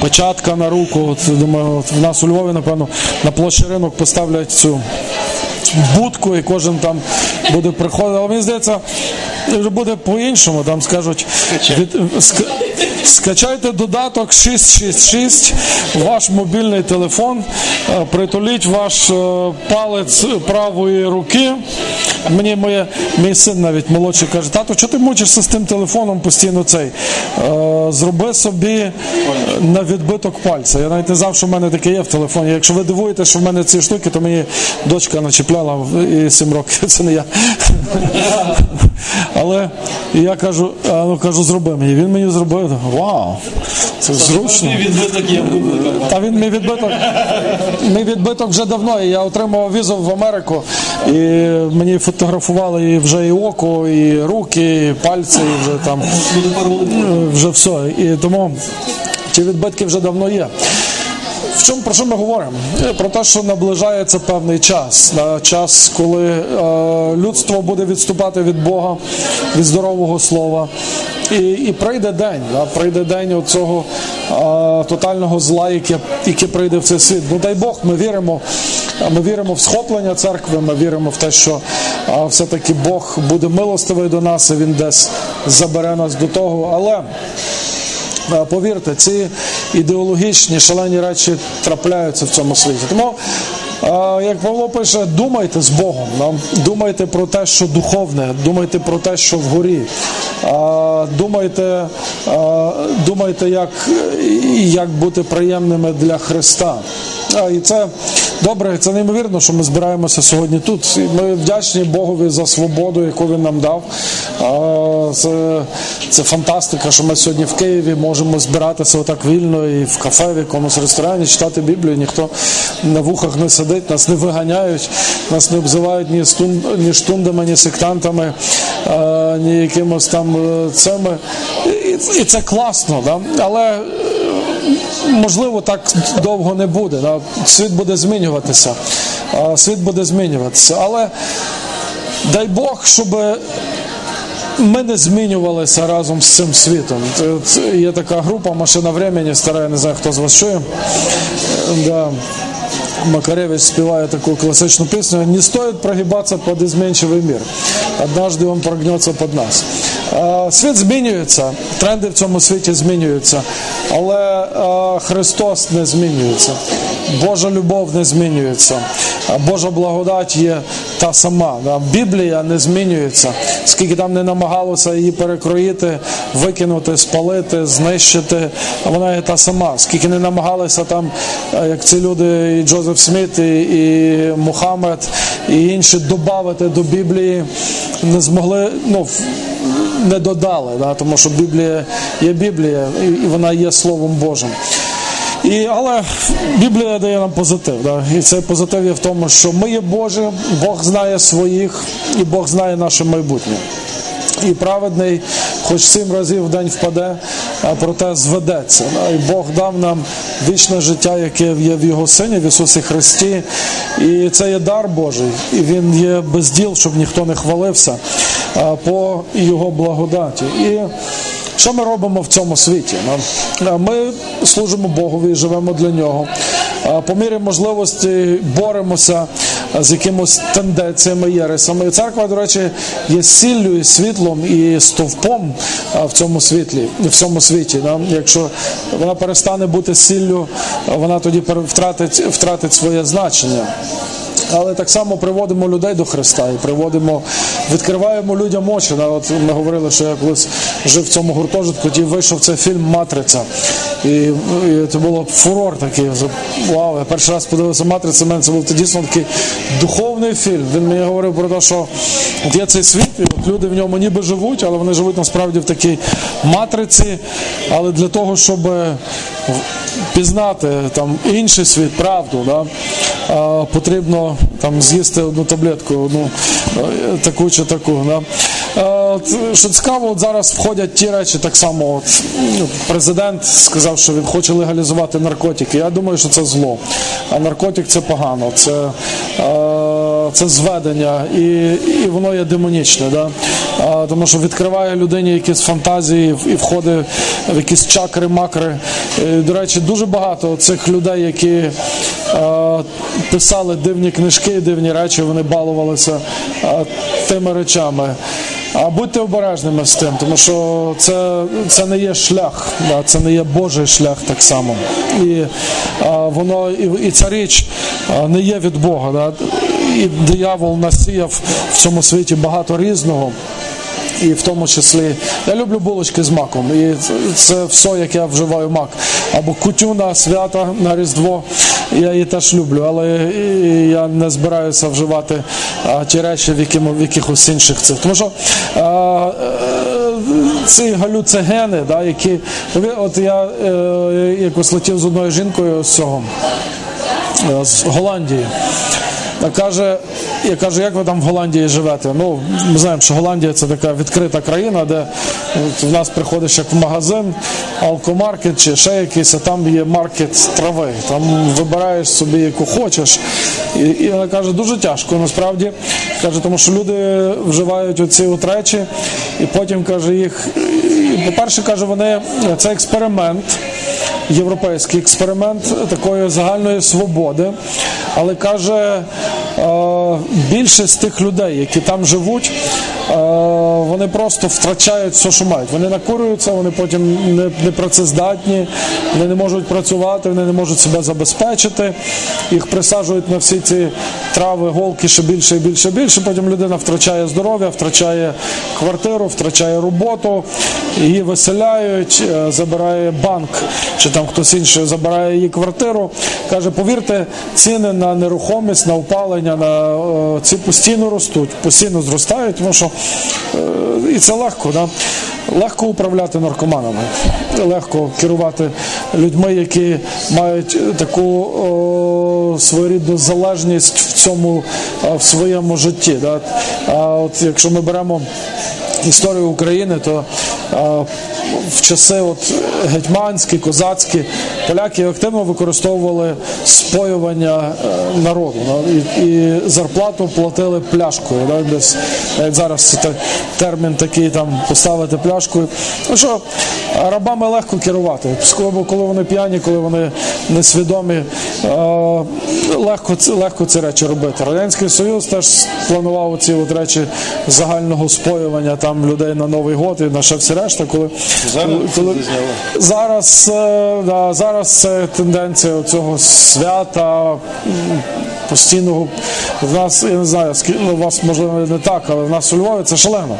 печатка на руку. От, думаю, от в нас у Львові, напевно, на площі ринок поставлять цю будку, і кожен там буде приходити. Але мені здається, буде по-іншому. Там скажуть, від, ск- скачайте додаток 666, ваш мобільний телефон, е, притуліть ваш е, палець правої руки. Мені моє, мій син навіть молодший каже, тато, чого ти мучишся з тим телефоном постійно цей? Е, зроби собі на відбиток пальця. Я навіть не знав, що в мене таке є в телефоні. Якщо ви дивуєтеся, що в мене ці штуки, то мені дочка начепляла в- і 7 років. Це не я. Але я кажу, а, ну кажу, зроби мені. Він мені зробив. Вау! Це зручно. Та він мій відбиток. Мій відбиток вже давно. і Я отримав візу в Америку, і мені фотографували і вже і око, і руки, і пальці, і вже там вже все. І тому ті відбитки вже давно є. В чому про що ми говоримо? Е, Про те, що наближається певний час, да, час, коли е, людство буде відступати від Бога, від здорового слова. І, і прийде день, да, прийде день оцього е, тотального зла, яке, яке прийде в цей світ. Ну дай Бог, ми віримо, ми віримо в схоплення церкви, ми віримо в те, що е, все-таки Бог буде милостивий до нас, і Він десь забере нас до того. Але Е, Повірте, ці ідеологічні шалені речі трапляються в цьому світі. Тому, як Павло пише, думайте з Богом, думайте про те, що духовне, думайте про те, що вгорі. Думайте, думайте, як, як бути приємними для Христа. А, І це добре, це неймовірно, що ми збираємося сьогодні тут. Ми вдячні Богові за свободу, яку він нам дав. Це, це фантастика, що ми сьогодні в Києві можемо збиратися отак вільно і в кафе, в якомусь ресторані, читати Біблію. Ніхто на вухах не сидить, нас не виганяють, нас не обзивають ні, стун, ні штундами, ні сектантами, ні якимось там е, цими. І це класно, да? але можливо, так довго не буде. Світ буде змінюватися. Світ буде змінюватися. Але дай Бог, щоб ми не змінювалися разом з цим світом. Є така група Машина времени, стара, я не знаю, хто з вас чує. Да. Макаревич співає таку класичну пісню «Не стоит прогибатися під изменчивий мир. Однажды он прогнется під нас». Е, Світ змінюється, тренди в цьому світі змінюються, але е, Христос не змінюється. Божа любов не змінюється. Е, Божа благодать є та сама. Біблія не змінюється. Скільки там не намагалося її перекроїти, викинути, спалити, знищити, вона є та сама. Скільки не намагалися там, як ці люди, і Джозеф Сміт, і, і Мухаммед, і інші додати до Біблії, не змогли, ну, не додали, да, тому що Біблія є Біблія, і, вона є Словом Божим. І, але Біблія дає нам позитив. Да? І цей позитив є в тому, що ми є Божі, Бог знає своїх, і Бог знає наше майбутнє. І праведний, хоч сім разів в день впаде, проте зведеться. І Бог дав нам вічне життя, яке є в Його Сині, в Ісусі Христі. І це є дар Божий. І Він є без діл, щоб ніхто не хвалився по Його благодаті. І що ми робимо в цьому світі? Ну, Ми служимо Богові живемо для нього. По мірі можливості боремося з якимось тенденціями, єресами. І церква, до речі, є сіллю і світлом і стовпом в цьому світлі, в цьому світі. Якщо вона перестане бути сіллю, вона тоді втратить, втратить своє значення. Але так само приводимо людей до Христа і приводимо, відкриваємо людям очі. От ми говорили, що я колись жив в цьому гуртожитку, тоді вийшов цей фільм Матриця. І, і це було фурор такий. Вау, я перший раз подивився Матриця, мене це був дійсно такий духовний фільм. Він мені говорив про те, що от є цей світ, і от люди в ньому ніби живуть, але вони живуть насправді в такій матриці. Але для того, щоб пізнати там інший світ, правду, да, а, там з'їсти одну таблетку, одну е, таку чи таку. Да. Е, Що цікаво, от зараз входять ті речі, так само. От, ну, президент сказав, що він хоче легалізувати наркотики. Я думаю, що це зло. А наркотик це погано, це, е, це зведення, і, і воно є демонічне. Да? Тому що відкриває людині якісь фантазії і входить в якісь чакри, макри. До речі, дуже багато цих людей, які писали дивні книжки, дивні речі, вони балувалися тими речами. А будьте обережними з тим, тому що це, це не є шлях, да, це не є Божий шлях так само. І а, воно і, і ця річ а, не є від Бога. Да. І диявол насіяв в цьому світі багато різного. І в тому числі я люблю булочки з маком. І це все, як я вживаю мак. Або кутю на свята на Різдво. Я її теж люблю, але я не збираюся вживати ті речі в, яким, в якихось інших цих. Тому що а, е, ці галюцигени, да, які от я е, якось летів з одною жінкою з цього е, з Голландії. Та каже, я кажу, як ви там в Голландії живете? Ну, ми знаємо, що Голландія це така відкрита країна, де в нас приходиш як в магазин, алкомаркет чи ще якийсь, а там є маркет трави. Там вибираєш собі яку хочеш. І, вона каже, дуже тяжко насправді. Каже, тому що люди вживають оці от речі, і потім каже їх. По-перше, каже, вони це експеримент європейський експеримент такої загальної свободи. Але каже, е, більшість тих людей, які там живуть, вони просто втрачають все, що мають. Вони накурюються, вони потім не, працездатні, вони не можуть працювати, вони не можуть себе забезпечити. Їх присаджують на всі ці трави, голки ще більше і більше більше. Потім людина втрачає здоров'я, втрачає квартиру, втрачає роботу, її виселяють, е, забирає банк чи там хтось інший забирає її квартиру. Каже, повірте, ціни на нерухомість, на опалення, на е, ці постійно ростуть, постійно зростають, тому що е, і це легко, да? легко управляти наркоманами, легко керувати людьми, які мають таку о, своєрідну залежність в цьому е, в своєму житті. Да? А от якщо ми беремо історію України, то в часи от гетьманські, козацькі, поляки активно використовували споювання е, народу да, і, і зарплату платили пляшкою. Десь навіть зараз це те- термін такий там поставити пляшкою. Ну що, рабами легко керувати. Коли вони п'яні, коли вони несвідомі, легко, легко ці речі робити. Радянський Союз теж планував ці от речі загального споювання там людей на Новий год і на ще всі решта, коли Зараз коли, зараз, е, да, зараз це тенденція цього свята постійного. В нас, я не знаю, скі- ну, у вас можливо не так, але в нас у Львові це шалено.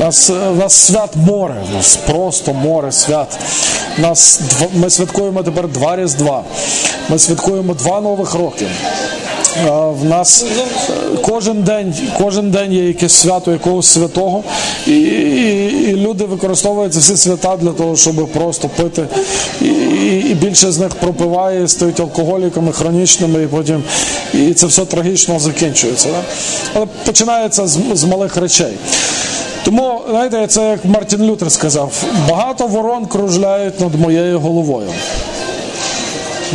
У нас, е, в нас свят море, в нас просто море свят. У нас ми святкуємо тепер два Різдва. Ми святкуємо два нових роки. В нас кожен день, кожен день є якесь свято якогось святого, і, і, і люди використовують всі свята для того, щоб просто пити. І, і більше з них пропиває, стають алкоголіками хронічними, і потім і це все трагічно закінчується. Да? Але починається з, з малих речей. Тому, знаєте, це як Мартін Лютер сказав: багато ворон кружляють над моєю головою.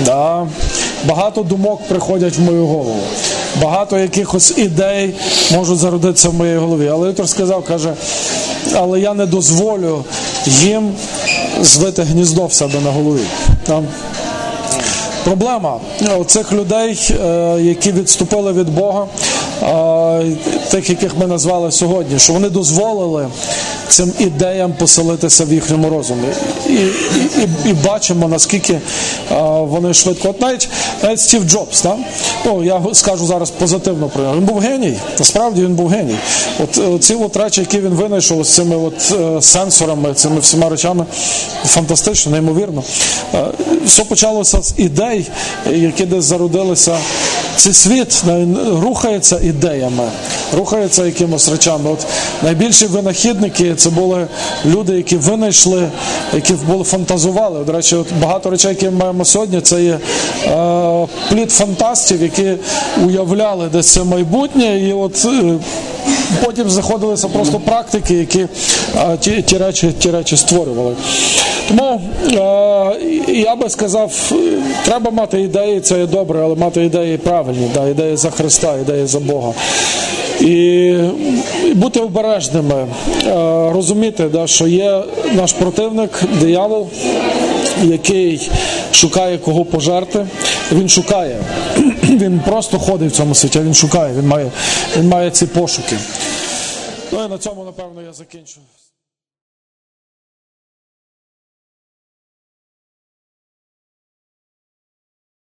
Да. Багато думок приходять в мою голову. Багато якихось ідей можуть зародитися в моїй голові. Але Лютер сказав, каже, але я не дозволю їм звити гніздо в себе на голові. Там. Проблема цих людей, е, які відступили від Бога, тих, яких ми назвали сьогодні, що вони дозволили цим ідеям поселитися в їхньому розумі. І, і, і, і бачимо, наскільки вони швидко. От навіть, навіть Стів Джобс, так? ну, я скажу зараз позитивно про нього. Він був геній, насправді він був геній. От е, ці от речі, які він винайшов з цими от, е, сенсорами, цими всіма речами, фантастично, неймовірно. Е, Все почалося з ідей, які десь зародилися. Цей світ рухається ідеями, рухається якимось речами. От найбільші винахідники це були люди, які винайшли, які були фантазували. До речі, от багато речей, які ми маємо сьогодні, це є е, плід фантастів, які уявляли десь це майбутнє, і от е, потім знаходилися просто практики, які е, ті, ті, речі, ті речі створювали. Тому е, я би сказав, треба мати ідеї, це є добре, але мати ідеї правильні, да, ідеї за Христа, ідеї за Бога. І, і бути обережними, е, розуміти, да, що є наш противник, диявол, який шукає кого пожерти. Він шукає. Він просто ходить в цьому світі, він шукає, він має, він має ці пошуки. Ну і на цьому, напевно, я закінчу.